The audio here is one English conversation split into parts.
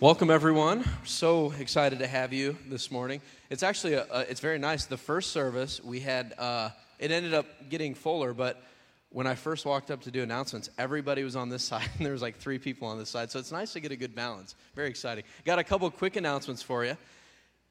Welcome, everyone. So excited to have you this morning. It's actually a, a, it's very nice. The first service we had, uh, it ended up getting fuller, but when I first walked up to do announcements, everybody was on this side, and there was like three people on this side. So it's nice to get a good balance. Very exciting. Got a couple quick announcements for you.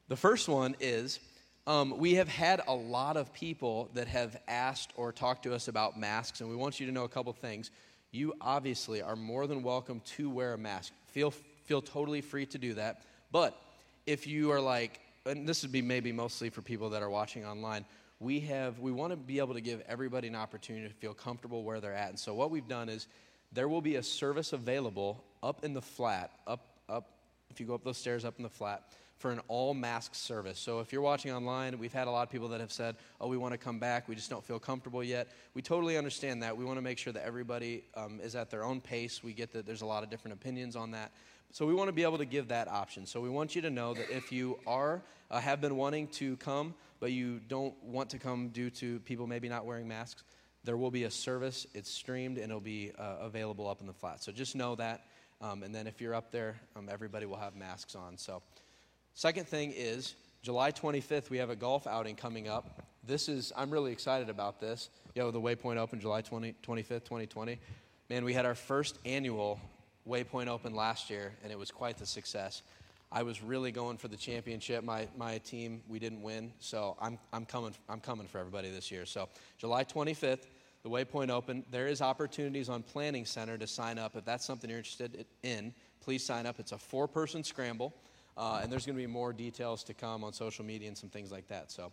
The first one is um, we have had a lot of people that have asked or talked to us about masks, and we want you to know a couple things. You obviously are more than welcome to wear a mask. Feel feel totally free to do that. But if you are like, and this would be maybe mostly for people that are watching online, we have we want to be able to give everybody an opportunity to feel comfortable where they're at. And so what we've done is there will be a service available up in the flat, up up if you go up those stairs up in the flat for an all mask service. So if you're watching online, we've had a lot of people that have said, "Oh, we want to come back. We just don't feel comfortable yet." We totally understand that. We want to make sure that everybody um, is at their own pace. We get that there's a lot of different opinions on that. So we want to be able to give that option. So we want you to know that if you are uh, have been wanting to come, but you don't want to come due to people maybe not wearing masks, there will be a service. It's streamed and it'll be uh, available up in the flat. So just know that. Um, and then if you're up there, um, everybody will have masks on. So, second thing is July 25th, we have a golf outing coming up. This is, I'm really excited about this. You know, the Waypoint Open, July 20, 25th, 2020. Man, we had our first annual Waypoint Open last year, and it was quite the success. I was really going for the championship. My, my team, we didn't win, so I'm, I'm, coming, I'm coming for everybody this year. So, July 25th, the Waypoint Open. There is opportunities on Planning Center to sign up. If that's something you're interested in, please sign up. It's a four person scramble, uh, and there's going to be more details to come on social media and some things like that. So,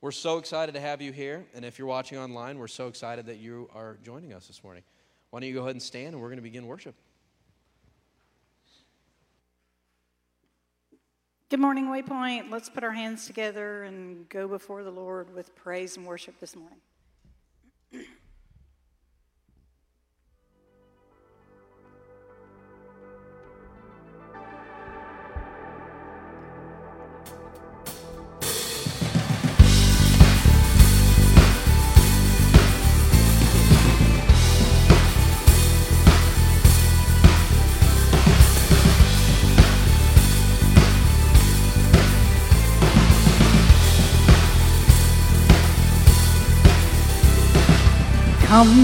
we're so excited to have you here, and if you're watching online, we're so excited that you are joining us this morning. Why don't you go ahead and stand, and we're going to begin worship. Good morning, Waypoint. Let's put our hands together and go before the Lord with praise and worship this morning.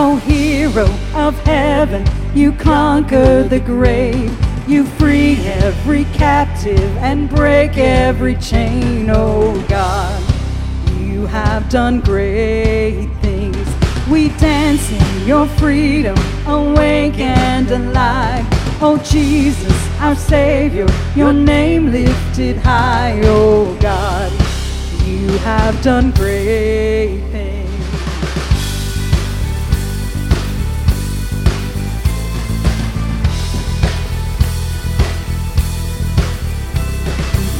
O hero of heaven, you conquer the grave. You free every captive and break every chain, oh God. You have done great things. We dance in your freedom, awake and alive. Oh Jesus, our Savior, your name lifted high, oh God. You have done great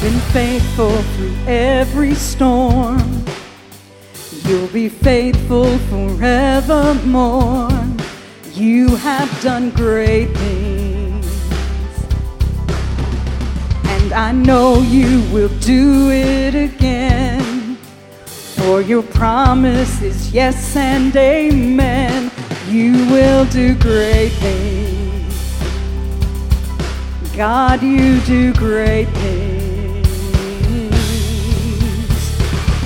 been faithful through every storm. You'll be faithful forevermore. You have done great things. And I know you will do it again. For your promise is yes and amen. You will do great things. God, you do great things.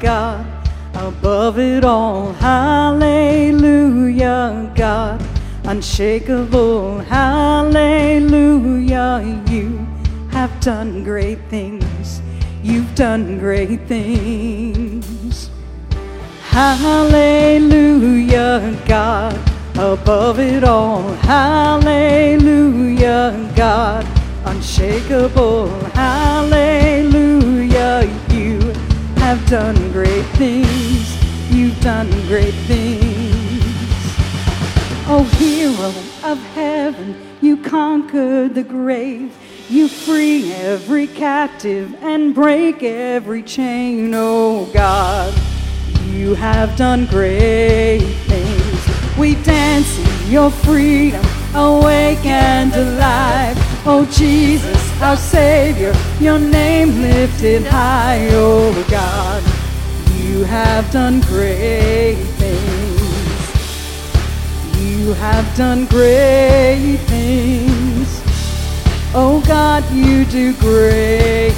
God, above it all. Hallelujah, God, unshakable. Hallelujah, you have done great things. You've done great things. Hallelujah, God, above it all. Hallelujah, God, unshakable. Hallelujah, have done great things. You've done great things. Oh, hero of heaven, you conquered the grave. You free every captive and break every chain, oh God. You have done great things. We dance in your freedom, awake and alive. Oh Jesus, our Savior, your name lifted high, oh God. You have done great things. You have done great things. Oh God, you do great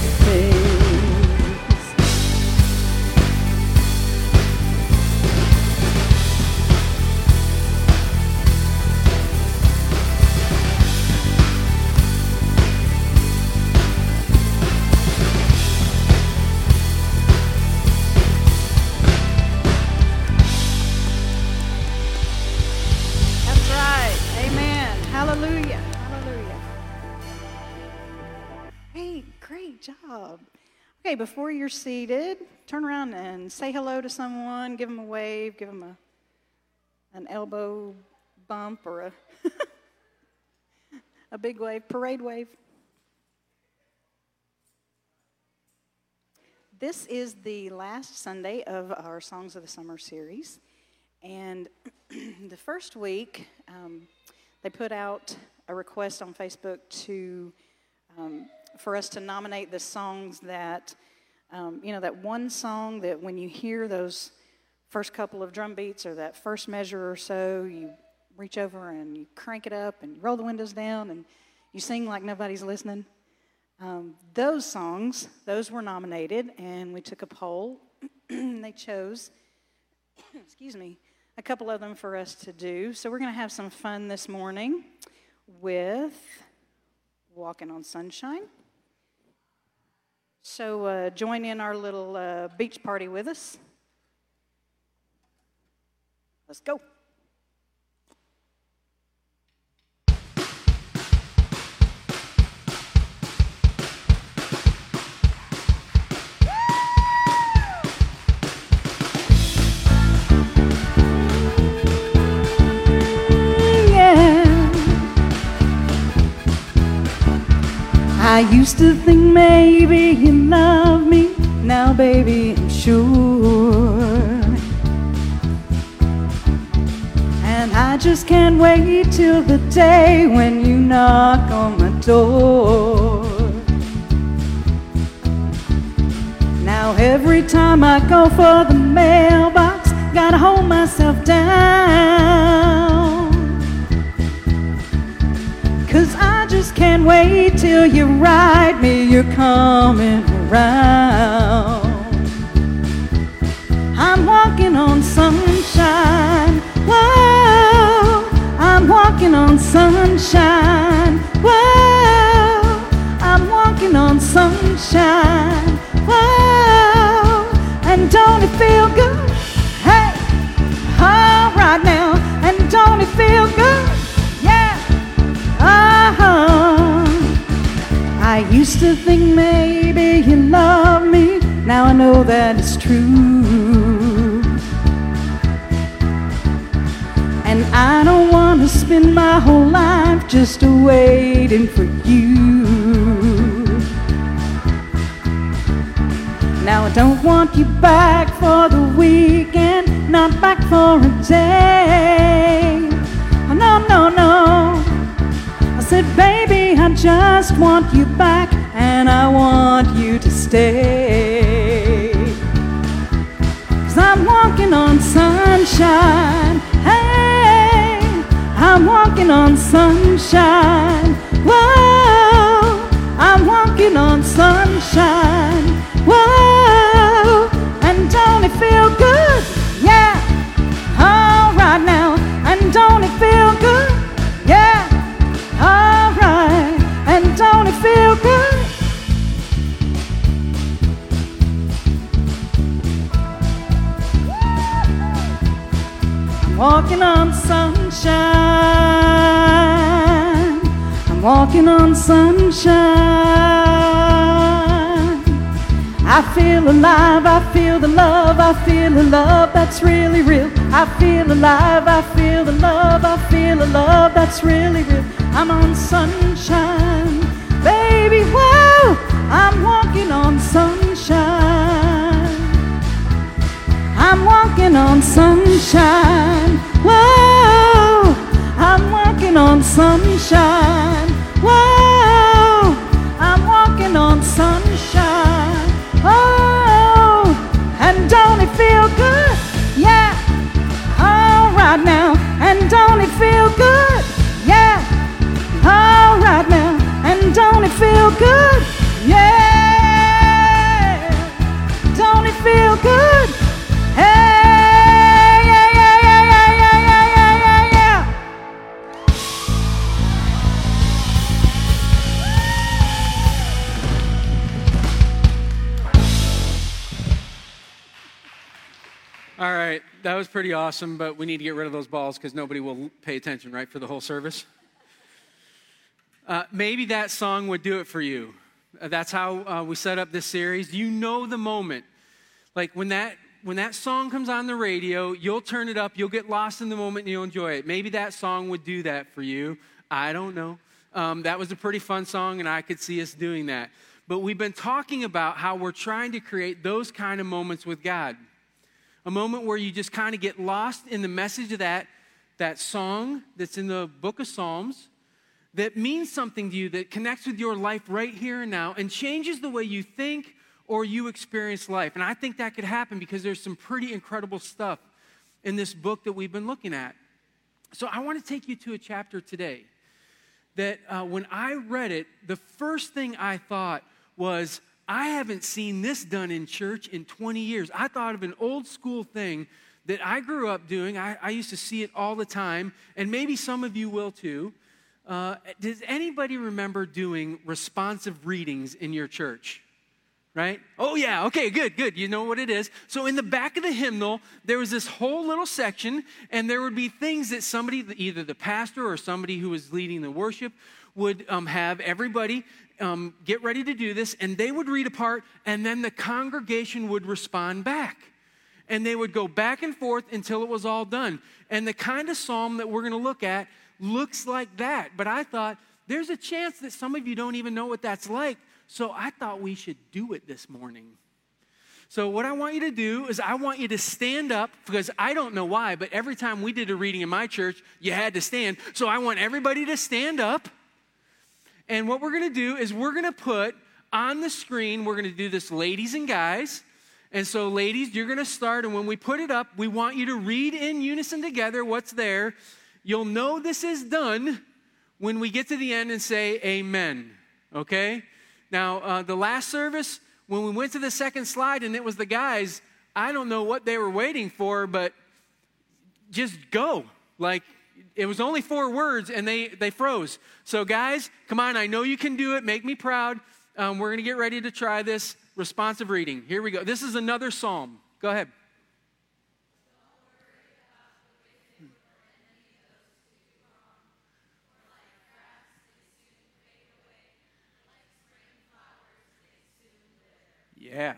Hallelujah. Hallelujah. Hey, great job. Okay, before you're seated, turn around and say hello to someone, give them a wave, give them a, an elbow bump or a, a big wave, parade wave. This is the last Sunday of our Songs of the Summer series. And the first week, um, they put out a request on Facebook to um, for us to nominate the songs that, um, you know, that one song that when you hear those first couple of drum beats or that first measure or so, you reach over and you crank it up and you roll the windows down and you sing like nobody's listening. Um, those songs, those were nominated, and we took a poll. And they chose, excuse me, a couple of them for us to do. So we're going to have some fun this morning with Walking on Sunshine. So uh, join in our little uh, beach party with us. Let's go. I used to think maybe you love me. Now, baby, I'm sure. And I just can't wait till the day when you knock on my door. Now, every time I go for the mailbox, gotta hold myself down. Cause I just can't wait till you ride me you're coming around. I'm walking on sunshine. Whoa, I'm walking on sunshine. Whoa, I'm walking on sunshine. Whoa, and don't it feel good? Hey, all right now, and don't it feel good? To think maybe you love me. Now I know that it's true. And I don't want to spend my whole life just waiting for you. Now I don't want you back for the weekend, not back for a day. Oh, no, no, no. I said, baby, I just want you back, and I want you to stay. Cause I'm walking on sunshine. Hey, I'm walking on sunshine. Whoa, I'm walking on sunshine. Whoa, and don't it feel good? Walking on sunshine. I feel alive, I feel the love, I feel the love that's really real. I feel alive, I feel the love, I feel the love that's really real. I'm on sunshine, baby, whoa, I'm walking on sunshine. I'm walking on sunshine. Whoa, I'm walking on sunshine. Was pretty awesome, but we need to get rid of those balls because nobody will pay attention, right, for the whole service. Uh, maybe that song would do it for you. Uh, that's how uh, we set up this series. You know the moment. Like when that when that song comes on the radio, you'll turn it up, you'll get lost in the moment, and you'll enjoy it. Maybe that song would do that for you. I don't know. Um, that was a pretty fun song, and I could see us doing that. But we've been talking about how we're trying to create those kind of moments with God a moment where you just kind of get lost in the message of that, that song that's in the book of Psalms that means something to you, that connects with your life right here and now, and changes the way you think or you experience life. And I think that could happen because there's some pretty incredible stuff in this book that we've been looking at. So I want to take you to a chapter today that uh, when I read it, the first thing I thought was, I haven't seen this done in church in 20 years. I thought of an old school thing that I grew up doing. I, I used to see it all the time, and maybe some of you will too. Uh, does anybody remember doing responsive readings in your church? Right? Oh, yeah, okay, good, good. You know what it is. So, in the back of the hymnal, there was this whole little section, and there would be things that somebody, either the pastor or somebody who was leading the worship, would um, have everybody um, get ready to do this, and they would read a part, and then the congregation would respond back. And they would go back and forth until it was all done. And the kind of psalm that we're going to look at looks like that. But I thought, there's a chance that some of you don't even know what that's like. So I thought we should do it this morning. So, what I want you to do is, I want you to stand up because I don't know why, but every time we did a reading in my church, you had to stand. So, I want everybody to stand up. And what we're going to do is we're going to put on the screen, we're going to do this, ladies and guys. And so, ladies, you're going to start. And when we put it up, we want you to read in unison together what's there. You'll know this is done when we get to the end and say amen. Okay? Now, uh, the last service, when we went to the second slide and it was the guys, I don't know what they were waiting for, but just go. Like, it was only four words and they, they froze. So, guys, come on, I know you can do it. Make me proud. Um, we're going to get ready to try this responsive reading. Here we go. This is another psalm. Go ahead. Yeah.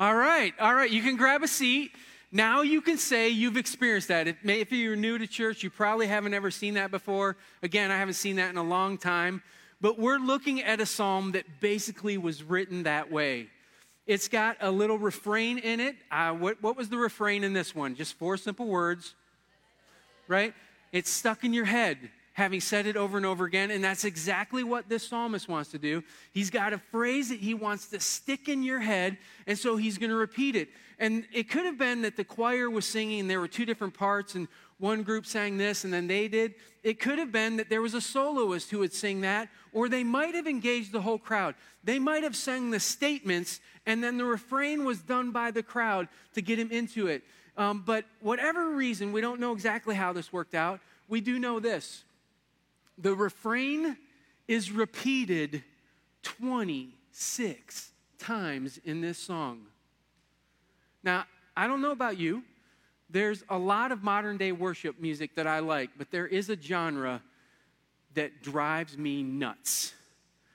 All right, all right. You can grab a seat. Now you can say you've experienced that. If, if you're new to church, you probably haven't ever seen that before. Again, I haven't seen that in a long time. But we're looking at a psalm that basically was written that way. It's got a little refrain in it. Uh, what, what was the refrain in this one? Just four simple words, right? It's stuck in your head having said it over and over again. And that's exactly what this psalmist wants to do. He's got a phrase that he wants to stick in your head, and so he's going to repeat it. And it could have been that the choir was singing, and there were two different parts, and one group sang this, and then they did. It could have been that there was a soloist who would sing that, or they might have engaged the whole crowd. They might have sang the statements, and then the refrain was done by the crowd to get him into it. Um, but whatever reason, we don't know exactly how this worked out. We do know this the refrain is repeated 26 times in this song. Now, I don't know about you. There's a lot of modern day worship music that I like, but there is a genre that drives me nuts.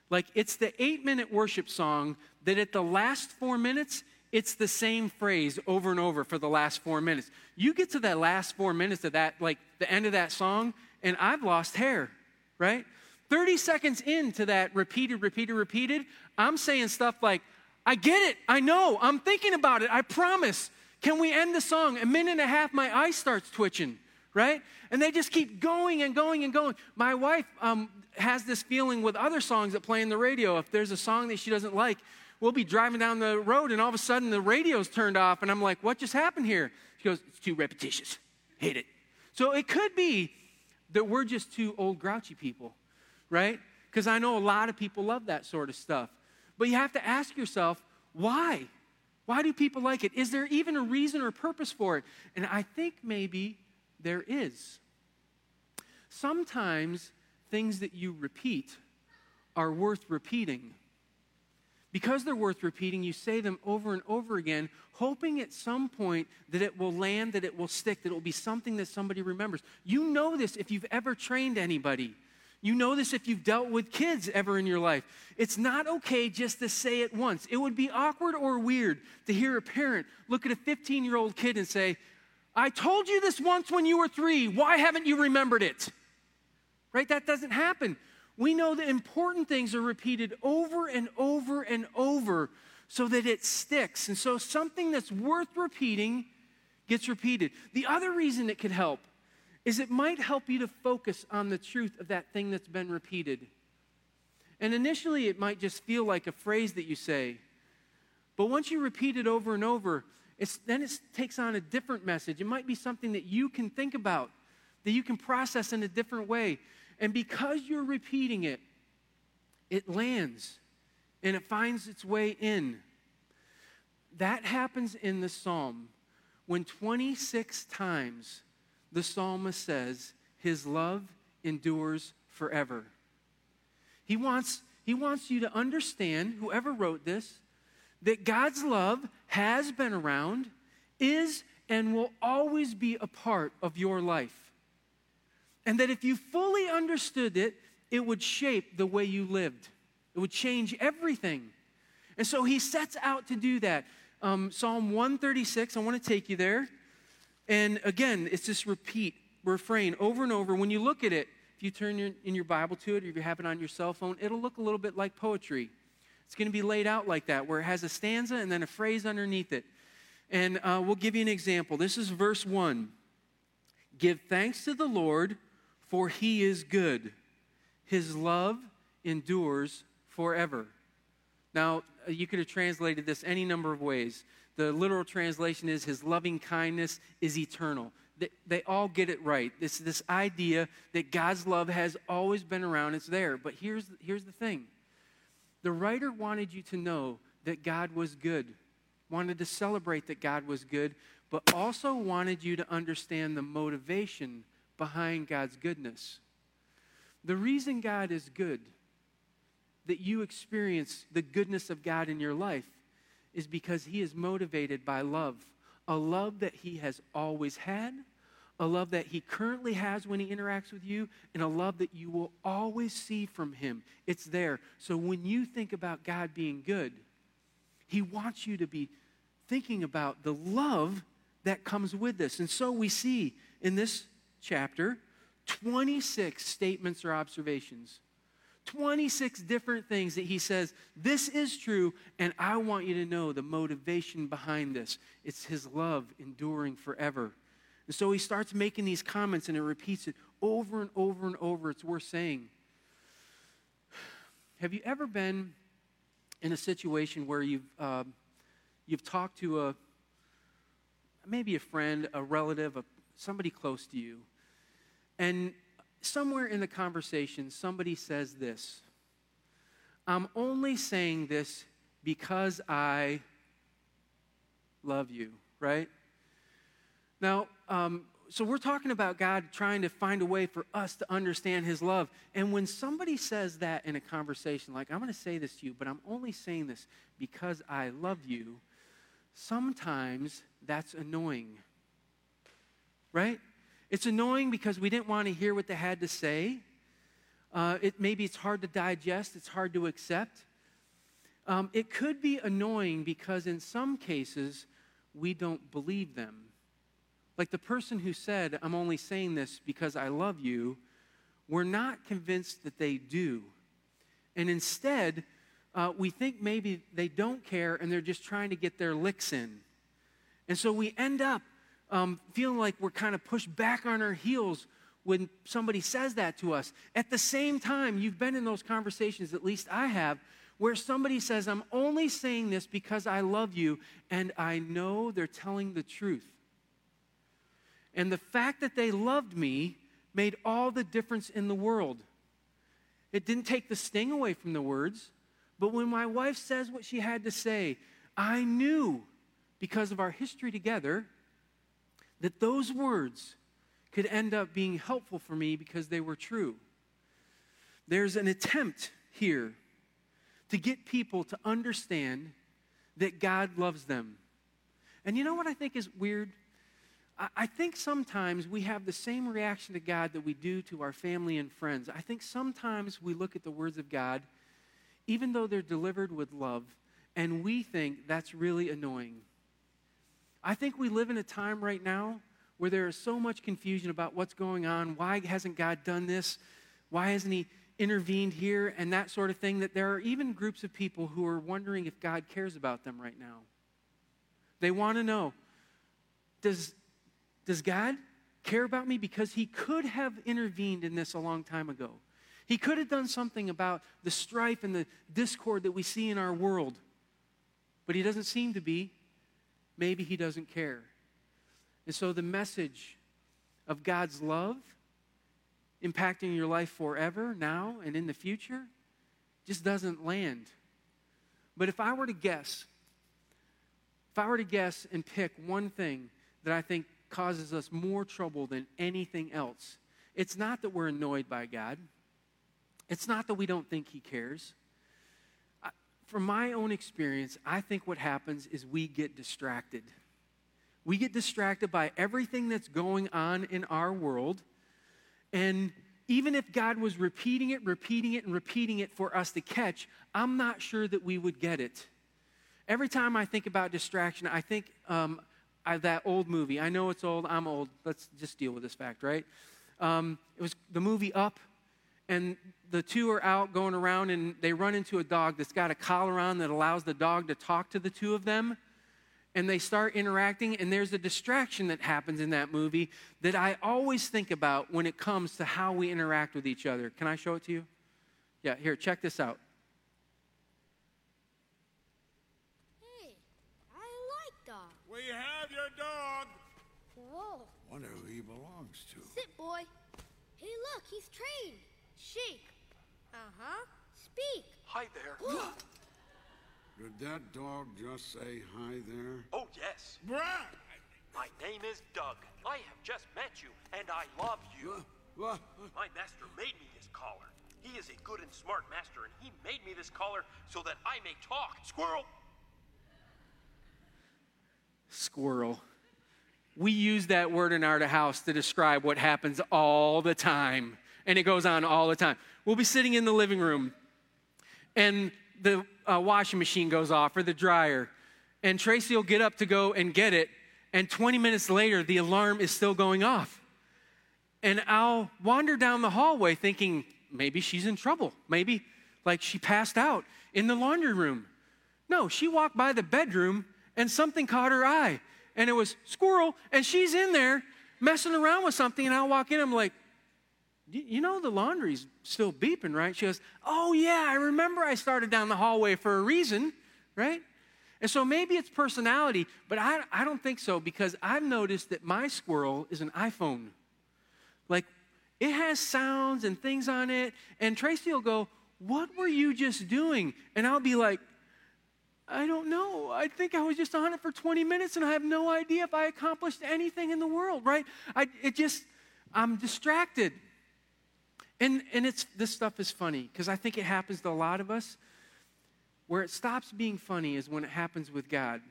Like, it's the eight minute worship song that at the last four minutes, it's the same phrase over and over for the last four minutes. You get to that last four minutes of that, like the end of that song, and I've lost hair right? 30 seconds into that repeated, repeated, repeated, I'm saying stuff like, I get it. I know. I'm thinking about it. I promise. Can we end the song? A minute and a half, my eye starts twitching, right? And they just keep going and going and going. My wife um, has this feeling with other songs that play in the radio. If there's a song that she doesn't like, we'll be driving down the road and all of a sudden the radio's turned off. And I'm like, what just happened here? She goes, it's too repetitious. Hate it. So it could be that we're just two old grouchy people, right? Because I know a lot of people love that sort of stuff. But you have to ask yourself, why? Why do people like it? Is there even a reason or purpose for it? And I think maybe there is. Sometimes things that you repeat are worth repeating. Because they're worth repeating, you say them over and over again, hoping at some point that it will land, that it will stick, that it will be something that somebody remembers. You know this if you've ever trained anybody. You know this if you've dealt with kids ever in your life. It's not okay just to say it once. It would be awkward or weird to hear a parent look at a 15 year old kid and say, I told you this once when you were three. Why haven't you remembered it? Right? That doesn't happen we know that important things are repeated over and over and over so that it sticks. And so something that's worth repeating gets repeated. The other reason it could help is it might help you to focus on the truth of that thing that's been repeated. And initially, it might just feel like a phrase that you say. But once you repeat it over and over, then it takes on a different message. It might be something that you can think about, that you can process in a different way. And because you're repeating it, it lands and it finds its way in. That happens in the psalm when 26 times the psalmist says, His love endures forever. He wants, he wants you to understand, whoever wrote this, that God's love has been around, is, and will always be a part of your life. And that if you fully understood it, it would shape the way you lived, it would change everything. And so he sets out to do that. Um, Psalm 136, I want to take you there. And again, it's this repeat, refrain over and over. When you look at it, if you turn your, in your Bible to it, or if you have it on your cell phone, it'll look a little bit like poetry. It's going to be laid out like that, where it has a stanza and then a phrase underneath it. And uh, we'll give you an example. This is verse 1. Give thanks to the Lord, for he is good. His love endures forever. Now, uh, you could have translated this any number of ways. The literal translation is his loving kindness is eternal. They, they all get it right. This, this idea that God's love has always been around, it's there. But here's, here's the thing the writer wanted you to know that God was good, wanted to celebrate that God was good, but also wanted you to understand the motivation behind God's goodness. The reason God is good, that you experience the goodness of God in your life, is because He is motivated by love. A love that He has always had, a love that He currently has when He interacts with you, and a love that you will always see from Him. It's there. So when you think about God being good, He wants you to be thinking about the love that comes with this. And so we see in this chapter 26 statements or observations. 26 different things that he says, This is true, and I want you to know the motivation behind this. It's his love enduring forever. And so he starts making these comments and it repeats it over and over and over. It's worth saying. Have you ever been in a situation where you've, uh, you've talked to a maybe a friend, a relative, a, somebody close to you, and somewhere in the conversation, somebody says this I'm only saying this because I love you, right? Now, um, so we're talking about God trying to find a way for us to understand His love. And when somebody says that in a conversation, like, I'm going to say this to you, but I'm only saying this because I love you, sometimes that's annoying. Right? It's annoying because we didn't want to hear what they had to say. Uh, it, maybe it's hard to digest, it's hard to accept. Um, it could be annoying because in some cases, we don't believe them. Like the person who said, I'm only saying this because I love you, we're not convinced that they do. And instead, uh, we think maybe they don't care and they're just trying to get their licks in. And so we end up um, feeling like we're kind of pushed back on our heels when somebody says that to us. At the same time, you've been in those conversations, at least I have, where somebody says, I'm only saying this because I love you, and I know they're telling the truth. And the fact that they loved me made all the difference in the world. It didn't take the sting away from the words, but when my wife says what she had to say, I knew because of our history together that those words could end up being helpful for me because they were true. There's an attempt here to get people to understand that God loves them. And you know what I think is weird? I think sometimes we have the same reaction to God that we do to our family and friends. I think sometimes we look at the words of God, even though they're delivered with love, and we think that's really annoying. I think we live in a time right now where there is so much confusion about what's going on. Why hasn't God done this? Why hasn't He intervened here? And that sort of thing, that there are even groups of people who are wondering if God cares about them right now. They want to know does does God care about me? Because He could have intervened in this a long time ago. He could have done something about the strife and the discord that we see in our world, but He doesn't seem to be. Maybe He doesn't care. And so the message of God's love impacting your life forever, now and in the future, just doesn't land. But if I were to guess, if I were to guess and pick one thing that I think causes us more trouble than anything else. It's not that we're annoyed by God, it's not that we don't think He cares. From my own experience, I think what happens is we get distracted. We get distracted by everything that's going on in our world. And even if God was repeating it, repeating it, and repeating it for us to catch, I'm not sure that we would get it. Every time I think about distraction, I think um, I, that old movie. I know it's old. I'm old. Let's just deal with this fact, right? Um, it was the movie Up, and the two are out going around, and they run into a dog that's got a collar on that allows the dog to talk to the two of them. And they start interacting, and there's a distraction that happens in that movie that I always think about when it comes to how we interact with each other. Can I show it to you? Yeah, here, check this out. Hey, I like dogs. We have your dog. Whoa. Wonder who he belongs to. Sit, boy. Hey, look, he's trained. Shake. Uh-huh. Speak. Hi there. Did that dog just say hi there? Oh, yes. Brad! My name is Dug. I have just met you, and I love you. What? My master made me this collar. He is a good and smart master, and he made me this collar so that I may talk. Squirrel! squirrel. We use that word in our house to describe what happens all the time. And it goes on all the time. We'll be sitting in the living room, and the uh, washing machine goes off or the dryer. and Tracy will get up to go and get it, and 20 minutes later, the alarm is still going off. And I'll wander down the hallway thinking, maybe she's in trouble. Maybe like she passed out in the laundry room. No, she walked by the bedroom and something caught her eye. And it was squirrel, and she's in there messing around with something. And I walk in, I'm like, you know the laundry's still beeping, right? She goes, Oh, yeah, I remember I started down the hallway for a reason, right? And so maybe it's personality, but I, I don't think so because I've noticed that my squirrel is an iPhone. Like, it has sounds and things on it. And Tracy will go, What were you just doing? And I'll be like, I don't know. I think I was just on it for 20 minutes and I have no idea if I accomplished anything in the world, right? I, it just, I'm distracted. And, and it's, this stuff is funny because I think it happens to a lot of us. Where it stops being funny is when it happens with God.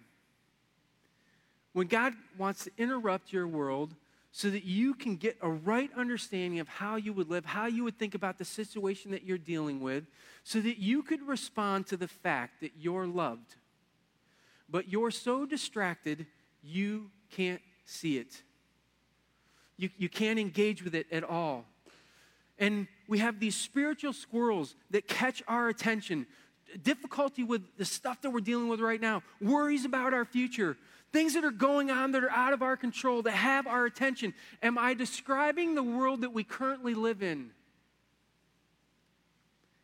When God wants to interrupt your world so that you can get a right understanding of how you would live, how you would think about the situation that you're dealing with, so that you could respond to the fact that you're loved. But you're so distracted, you can't see it. You, you can't engage with it at all. And we have these spiritual squirrels that catch our attention. Difficulty with the stuff that we're dealing with right now, worries about our future, things that are going on that are out of our control, that have our attention. Am I describing the world that we currently live in?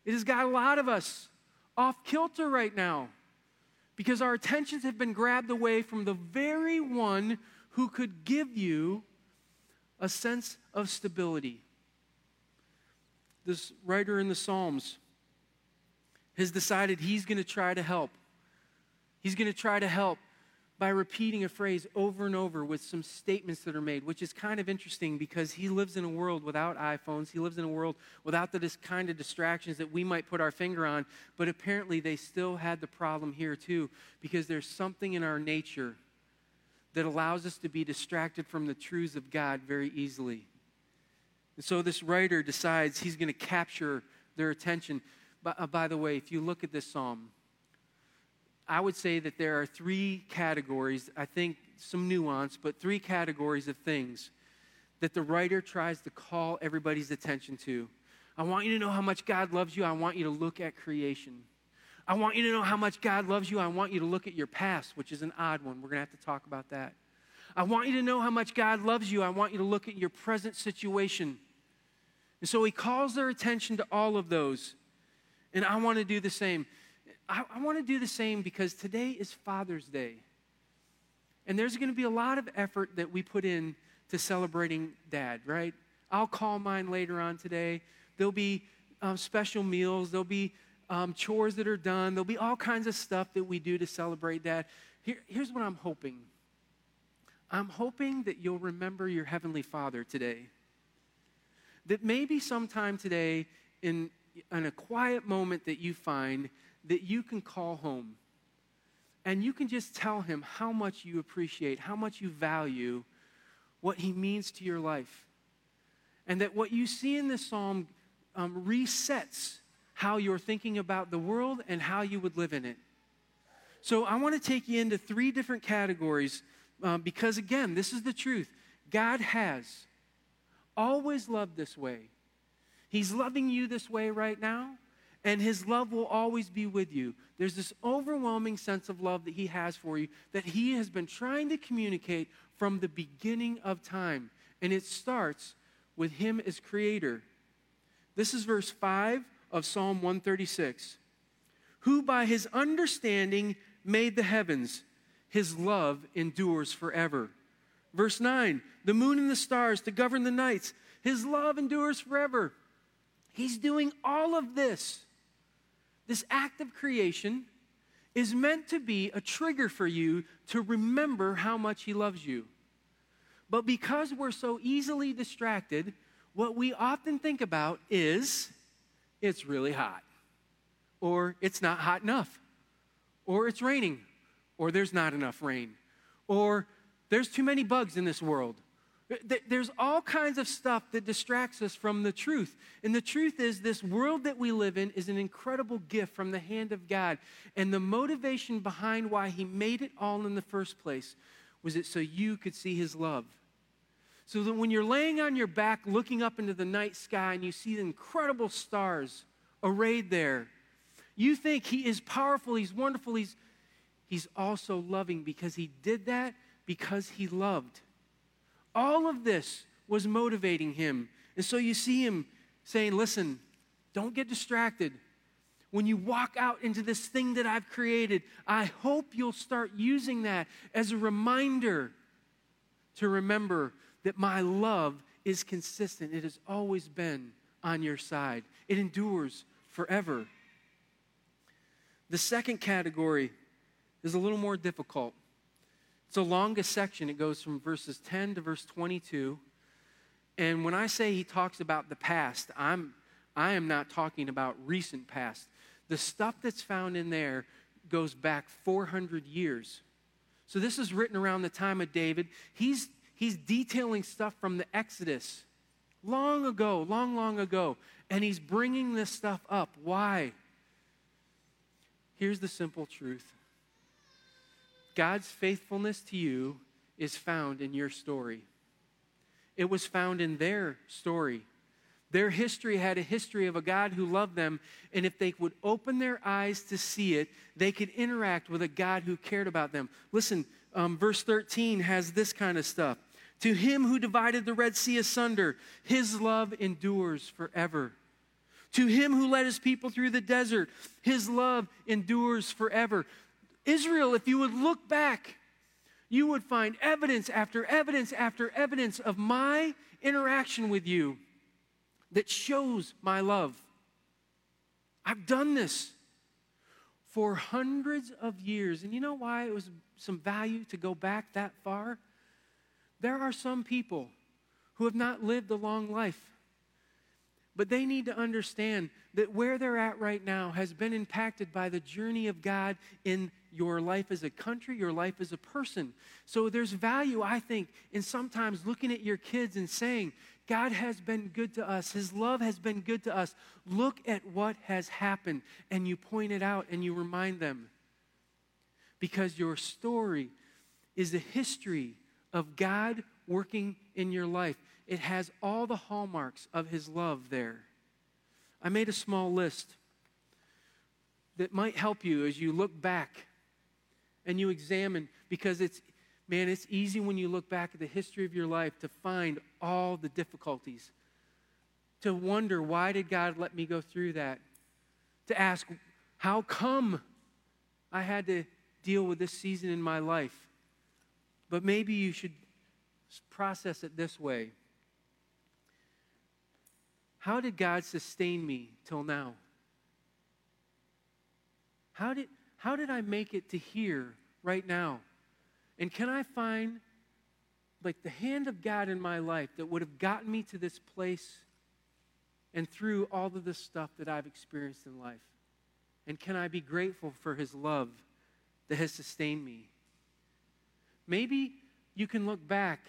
It has got a lot of us off kilter right now because our attentions have been grabbed away from the very one who could give you a sense of stability this writer in the Psalms has decided he's going to try to help. He's going to try to help by repeating a phrase over and over with some statements that are made, which is kind of interesting because he lives in a world without iPhones. He lives in a world without the kind of distractions that we might put our finger on. But apparently, they still had the problem here too because there's something in our nature that allows us to be distracted from the truths of God very easily. And so this writer decides he's going to capture their attention. By, uh, by the way, if you look at this psalm, I would say that there are three categories, I think some nuance, but three categories of things that the writer tries to call everybody's attention to. I want you to know how much God loves you. I want you to look at creation. I want you to know how much God loves you. I want you to look at your past, which is an odd one. We're going to have to talk about that. I want you to know how much God loves you. I want you to look at your present situation. And so he calls their attention to all of those. And I want to do the same. I, I want to do the same because today is Father's Day. And there's going to be a lot of effort that we put in to celebrating dad, right? I'll call mine later on today. There'll be um, special meals, there'll be um, chores that are done, there'll be all kinds of stuff that we do to celebrate dad. Here, here's what I'm hoping I'm hoping that you'll remember your Heavenly Father today. That maybe sometime today, in, in a quiet moment that you find, that you can call home and you can just tell him how much you appreciate, how much you value what he means to your life. And that what you see in this psalm um, resets how you're thinking about the world and how you would live in it. So I want to take you into three different categories um, because, again, this is the truth. God has always loved this way. He's loving you this way right now, and His love will always be with you. There's this overwhelming sense of love that He has for you that He has been trying to communicate from the beginning of time. And it starts with Him as Creator. This is verse 5 of Psalm 136. Who by His understanding made the heavens his love endures forever. Verse 9, the moon and the stars to govern the nights. His love endures forever. He's doing all of this. This act of creation is meant to be a trigger for you to remember how much He loves you. But because we're so easily distracted, what we often think about is it's really hot, or it's not hot enough, or it's raining, or there's not enough rain, or there's too many bugs in this world. There's all kinds of stuff that distracts us from the truth. And the truth is, this world that we live in is an incredible gift from the hand of God. And the motivation behind why He made it all in the first place was it so you could see His love. So that when you're laying on your back looking up into the night sky and you see the incredible stars arrayed there, you think He is powerful, He's wonderful, He's, he's also loving because He did that because He loved. All of this was motivating him. And so you see him saying, Listen, don't get distracted. When you walk out into this thing that I've created, I hope you'll start using that as a reminder to remember that my love is consistent. It has always been on your side, it endures forever. The second category is a little more difficult. It's the longest section. It goes from verses 10 to verse 22. And when I say he talks about the past, I'm, I am not talking about recent past. The stuff that's found in there goes back 400 years. So this is written around the time of David. He's, he's detailing stuff from the Exodus long ago, long, long ago. And he's bringing this stuff up. Why? Here's the simple truth God's faithfulness to you is found in your story. It was found in their story. Their history had a history of a God who loved them, and if they would open their eyes to see it, they could interact with a God who cared about them. Listen, um, verse 13 has this kind of stuff. To him who divided the Red Sea asunder, his love endures forever. To him who led his people through the desert, his love endures forever. Israel, if you would look back, you would find evidence after evidence after evidence of my interaction with you that shows my love. I've done this for hundreds of years. And you know why it was some value to go back that far? There are some people who have not lived a long life. But they need to understand that where they're at right now has been impacted by the journey of God in your life as a country, your life as a person. So there's value, I think, in sometimes looking at your kids and saying, God has been good to us. His love has been good to us. Look at what has happened. And you point it out and you remind them. Because your story is a history of God working in your life. It has all the hallmarks of His love there. I made a small list that might help you as you look back and you examine, because it's, man, it's easy when you look back at the history of your life to find all the difficulties, to wonder, why did God let me go through that? To ask, how come I had to deal with this season in my life? But maybe you should process it this way How did God sustain me till now? How did, how did I make it to here right now? And can I find like the hand of God in my life that would have gotten me to this place and through all of the stuff that I've experienced in life? And can I be grateful for his love that has sustained me? Maybe you can look back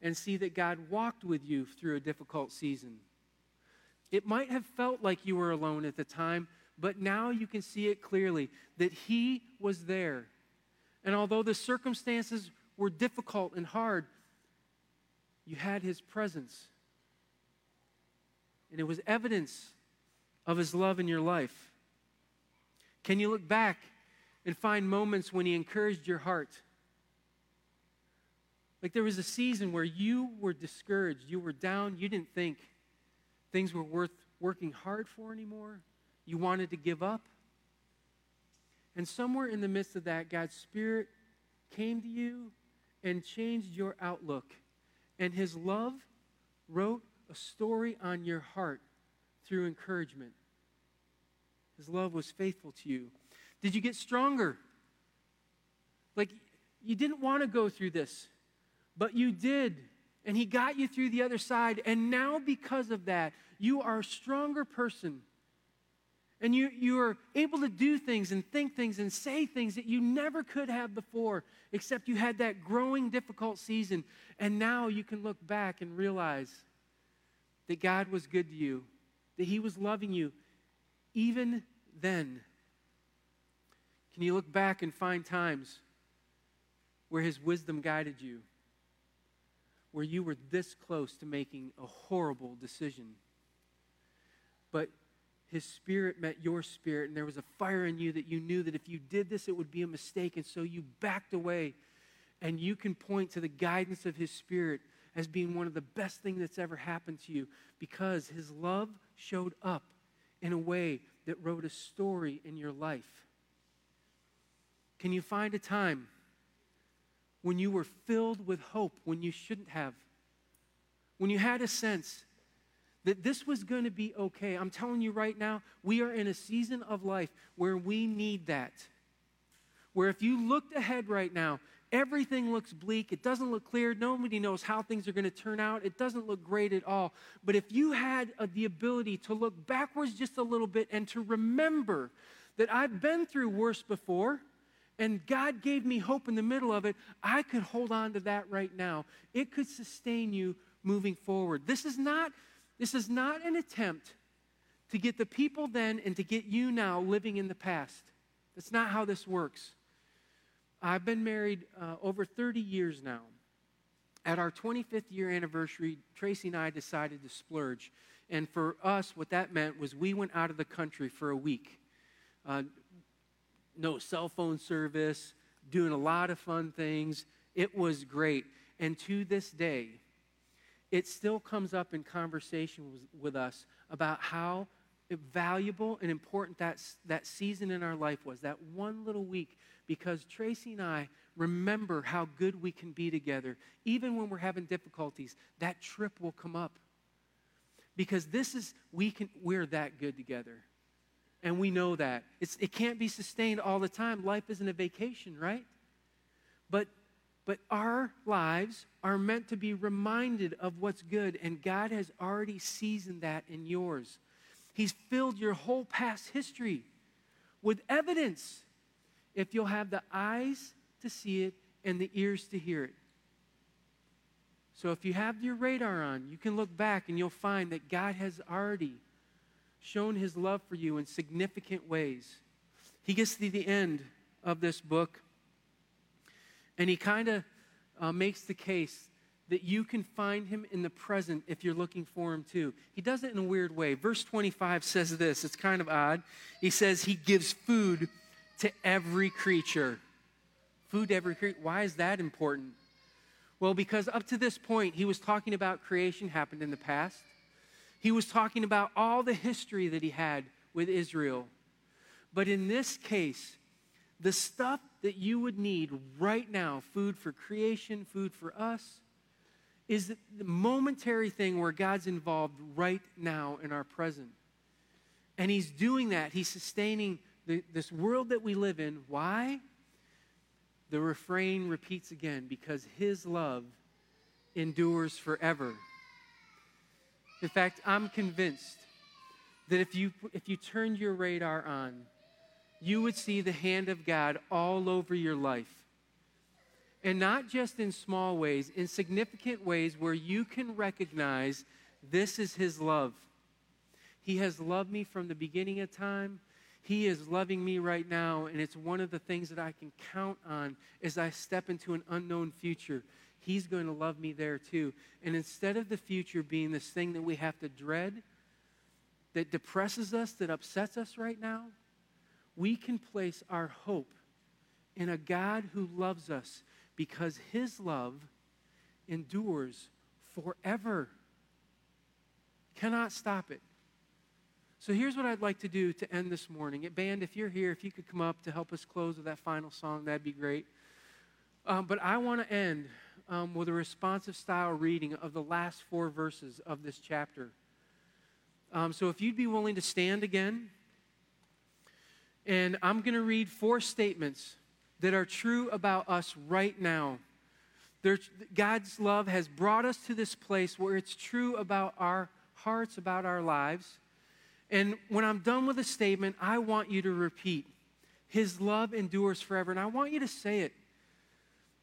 and see that God walked with you through a difficult season. It might have felt like you were alone at the time, but now you can see it clearly that He was there. And although the circumstances were difficult and hard, you had His presence. And it was evidence of His love in your life. Can you look back and find moments when He encouraged your heart? Like there was a season where you were discouraged, you were down, you didn't think things were worth working hard for anymore. You wanted to give up. And somewhere in the midst of that, God's Spirit came to you and changed your outlook. And His love wrote a story on your heart through encouragement. His love was faithful to you. Did you get stronger? Like, you didn't want to go through this, but you did. And He got you through the other side. And now, because of that, you are a stronger person And you, you are able to do things and think things and say things that you never could have before, except you had that growing, difficult season. And now you can look back and realize that God was good to you, that He was loving you even then. Can you look back and find times where His wisdom guided you, where you were this close to making a horrible decision? But his spirit met your spirit, and there was a fire in you that you knew that if you did this, it would be a mistake. And so you backed away. And you can point to the guidance of his spirit as being one of the best things that's ever happened to you because his love showed up in a way that wrote a story in your life. Can you find a time when you were filled with hope when you shouldn't have? When you had a sense that this was going to be okay. I'm telling you right now, we are in a season of life where we need that. Where if you looked ahead right now, everything looks bleak, it doesn't look clear, nobody knows how things are going to turn out, it doesn't look great at all. But if you had uh, the ability to look backwards just a little bit and to remember that I've been through worse before, and God gave me hope in the middle of it, I could hold on to that right now. It could sustain you moving forward. This is not this is not an attempt to get the people then and to get you now living in the past. That's not how this works. I've been married uh, over 30 years now. At our 25th year anniversary, Tracy and I decided to splurge. And for us, what that meant was we went out of the country for a week. Uh, no cell phone service, doing a lot of fun things. It was great. And to this day, it still comes up in conversation with, with us about how valuable and important that, that season in our life was, that one little week, because Tracy and I remember how good we can be together. Even when we're having difficulties, that trip will come up. Because this is, we can, we're that good together. And we know that. It's, it can't be sustained all the time. Life isn't a vacation, right? But but our lives are meant to be reminded of what's good, and God has already seasoned that in yours. He's filled your whole past history with evidence if you'll have the eyes to see it and the ears to hear it. So if you have your radar on, you can look back and you'll find that God has already shown his love for you in significant ways. He gets to the end of this book and he kind of uh, makes the case that you can find him in the present if you're looking for him too. He does it in a weird way. Verse 25 says this it's kind of odd. He says he gives food to every creature. Food to every creature. Why is that important? Well, because up to this point, he was talking about creation happened in the past. He was talking about all the history that he had with Israel. But in this case, the stuff that you would need right now food for creation, food for us is the momentary thing where God's involved right now in our present. And He's doing that. He's sustaining the, this world that we live in. Why? The refrain repeats again because His love endures forever. In fact, I'm convinced that if you, if you turned your radar on you would see the hand of God all over your life. And not just in small ways, in significant ways where you can recognize this is His love. He has loved me from the beginning of time. He is loving me right now, and it's one of the things that I can count on as I step into an unknown future. He's going to love me there too. And instead of the future being this thing that we have to dread, that depresses us, that upsets us right now, we can place our hope in a God who loves us because his love endures forever. Cannot stop it. So here's what I'd like to do to end this morning. Band, if you're here, if you could come up to help us close with that final song, that'd be great. Um, but I want to end um, with a responsive style reading of the last four verses of this chapter. Um, so if you'd be willing to stand again. And I'm going to read four statements that are true about us right now. God's love has brought us to this place where it's true about our hearts, about our lives. And when I'm done with a statement, I want you to repeat, His love endures forever. And I want you to say it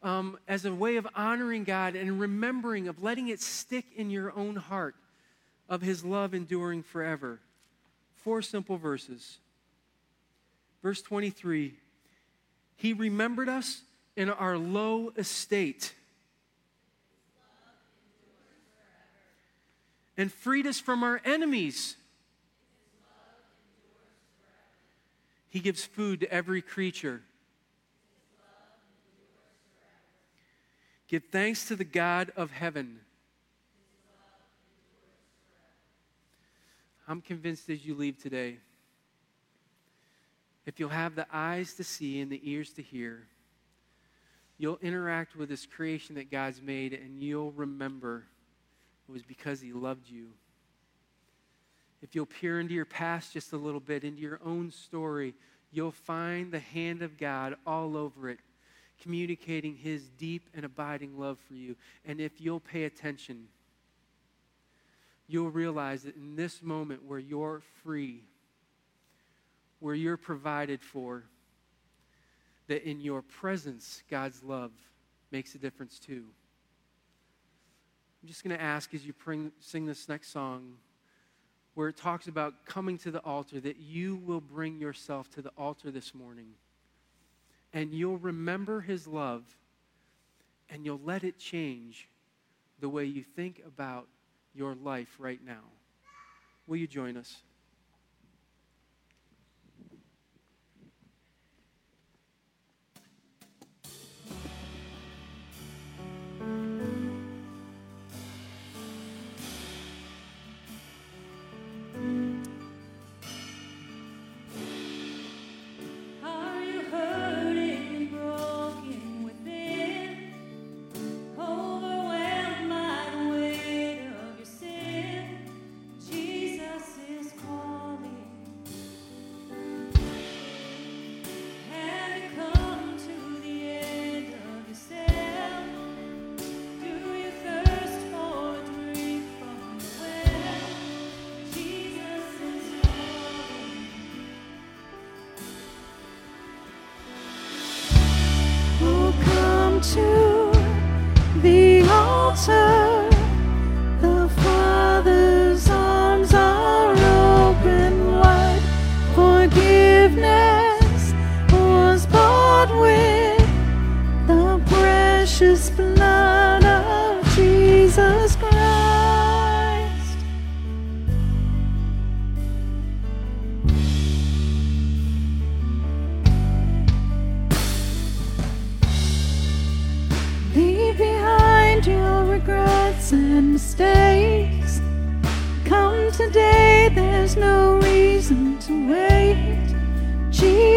um, as a way of honoring God and remembering, of letting it stick in your own heart of His love enduring forever. Four simple verses. Verse 23 He remembered us in our low estate and freed us from our enemies. He gives food to every creature. Give thanks to the God of heaven. I'm convinced as you leave today, if you'll have the eyes to see and the ears to hear, you'll interact with this creation that God's made and you'll remember it was because He loved you. If you'll peer into your past just a little bit, into your own story, you'll find the hand of God all over it, communicating His deep and abiding love for you. And if you'll pay attention, you'll realize that in this moment where you're free, where you're provided for, that in your presence, God's love makes a difference too. I'm just going to ask as you bring, sing this next song, where it talks about coming to the altar, that you will bring yourself to the altar this morning and you'll remember his love and you'll let it change the way you think about your life right now. Will you join us?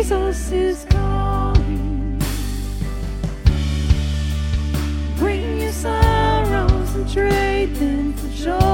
Jesus is calling. Bring your sorrows and trade them for joy.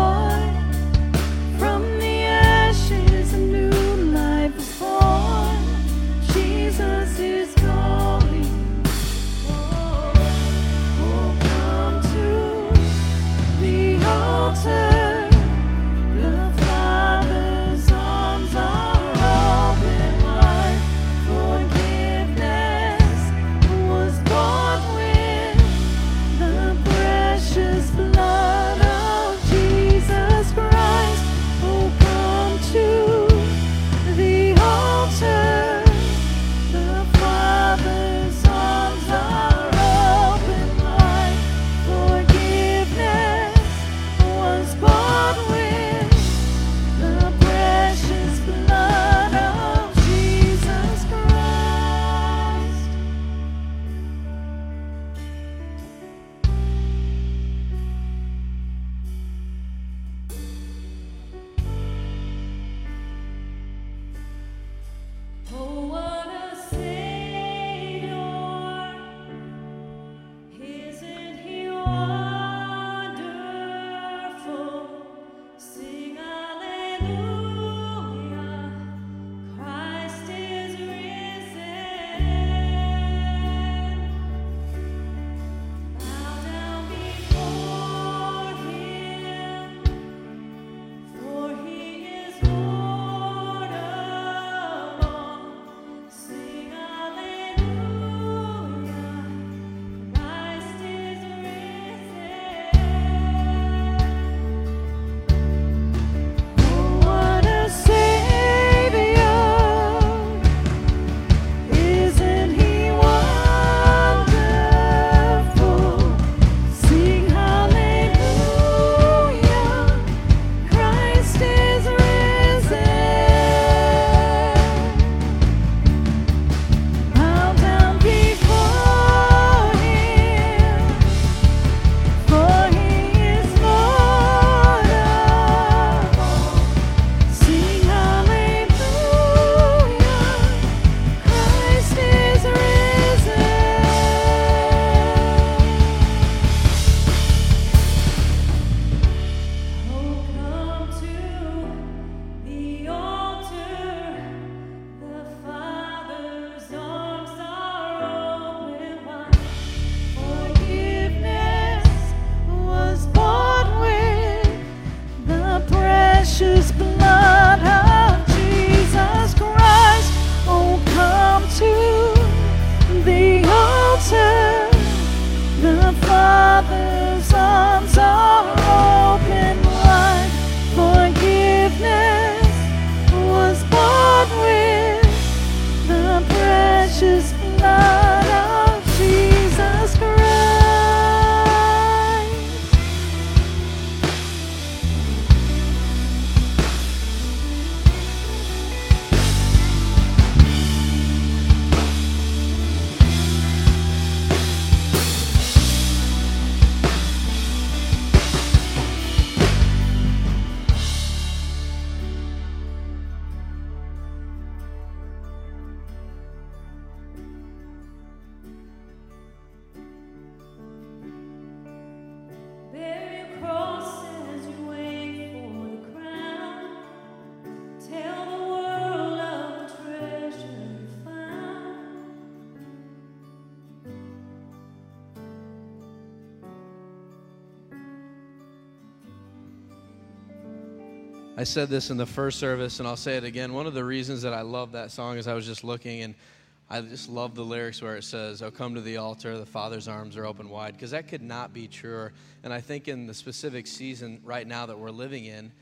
I said this in the first service, and I'll say it again. One of the reasons that I love that song is I was just looking, and I just love the lyrics where it says, Oh, come to the altar, the Father's arms are open wide, because that could not be truer. And I think in the specific season right now that we're living in,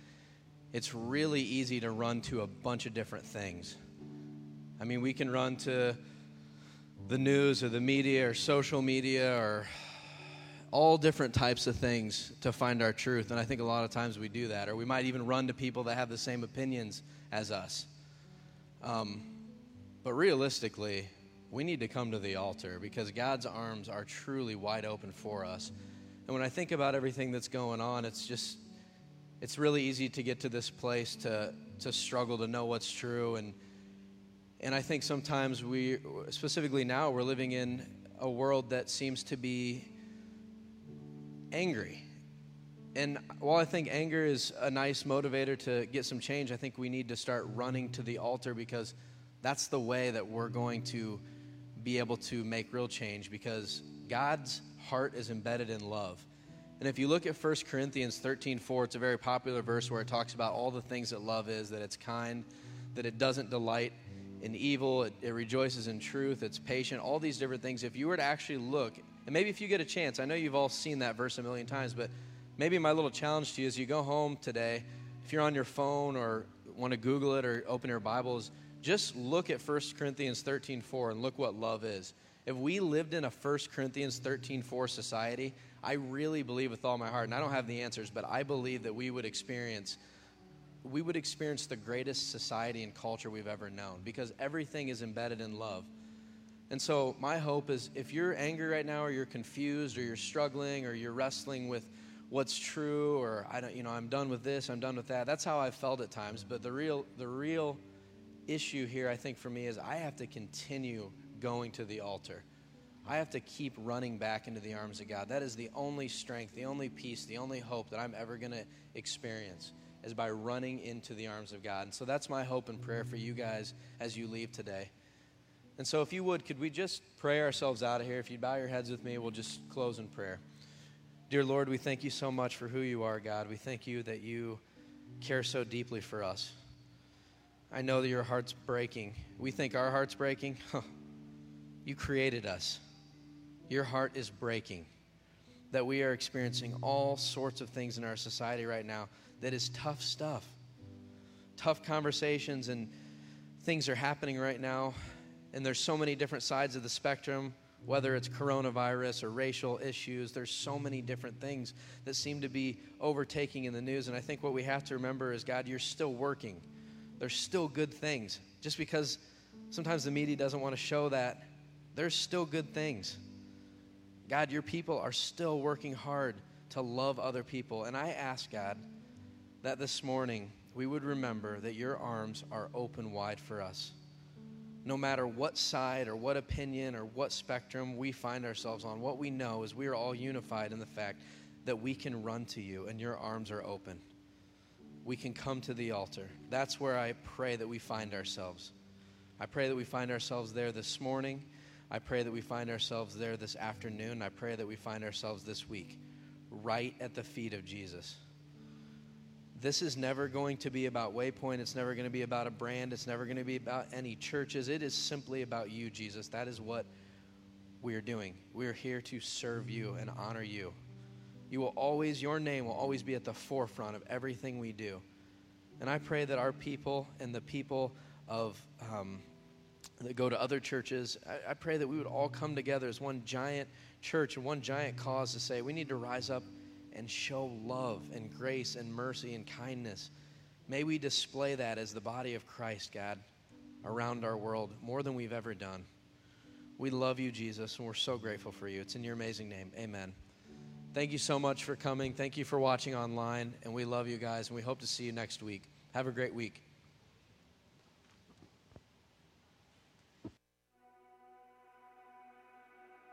it's really easy to run to a bunch of different things. I mean, we can run to the news or the media or social media or all different types of things to find our truth. And I think a lot of times we do that. Or we might even run to people that have the same opinions as us. Um, but realistically, we need to come to the altar because God's arms are truly wide open for us. And when I think about everything that's going on, it's just, it's really easy to get to this place to, to struggle to know what's true. And, and I think sometimes we, specifically now, we're living in a world that seems to be angry. And while I think anger is a nice motivator to get some change, I think we need to start running to the altar because that's the way that we're going to be able to make real change because God's heart is embedded in love. And if you look at 1 Corinthians 13 4, it's a very popular verse where it talks about all the things that love is that it's kind, that it doesn't delight in evil, it, it rejoices in truth, it's patient, all these different things. If you were to actually look and maybe if you get a chance, I know you've all seen that verse a million times, but maybe my little challenge to you is you go home today, if you're on your phone or want to Google it or open your Bibles, just look at 1 Corinthians 13 4 and look what love is. If we lived in a 1 Corinthians 13 4 society, I really believe with all my heart, and I don't have the answers, but I believe that we would experience we would experience the greatest society and culture we've ever known because everything is embedded in love. And so, my hope is if you're angry right now, or you're confused, or you're struggling, or you're wrestling with what's true, or I don't, you know, I'm done with this, I'm done with that. That's how I've felt at times. But the real, the real issue here, I think, for me is I have to continue going to the altar. I have to keep running back into the arms of God. That is the only strength, the only peace, the only hope that I'm ever going to experience is by running into the arms of God. And so that's my hope and prayer for you guys as you leave today. And so, if you would, could we just pray ourselves out of here? If you'd bow your heads with me, we'll just close in prayer. Dear Lord, we thank you so much for who you are, God. We thank you that you care so deeply for us. I know that your heart's breaking. We think our heart's breaking. you created us. Your heart is breaking. That we are experiencing all sorts of things in our society right now that is tough stuff. Tough conversations and things are happening right now and there's so many different sides of the spectrum whether it's coronavirus or racial issues there's so many different things that seem to be overtaking in the news. And i think what we have to remember is god you're still working. There's still good things. Just because sometimes the media doesn't want to show that there's still good things. God your people are still working hard to love other people. And i ask god that this morning we would remember that your arms are open wide for us no matter what side or what opinion or what spectrum we find ourselves on, what we know is we are all unified in the fact that we can run to you and your arms are open. We can come to the altar. That's where I pray that we find ourselves. I pray that we find ourselves there this morning. I pray that we find ourselves there this afternoon. I pray that we find ourselves this week, right at the feet of Jesus this is never going to be about Waypoint. It's never going to be about a brand. It's never going to be about any churches. It is simply about you, Jesus. That is what we are doing. We are here to serve you and honor you. You will always, your name will always be at the forefront of everything we do. And I pray that our people and the people of um, that go to other churches, I, I pray that we would all come together as one giant church and one giant cause to say we need to rise up and show love and grace and mercy and kindness. May we display that as the body of Christ, God, around our world more than we've ever done. We love you, Jesus, and we're so grateful for you. It's in your amazing name. Amen. Thank you so much for coming. Thank you for watching online, and we love you guys, and we hope to see you next week. Have a great week.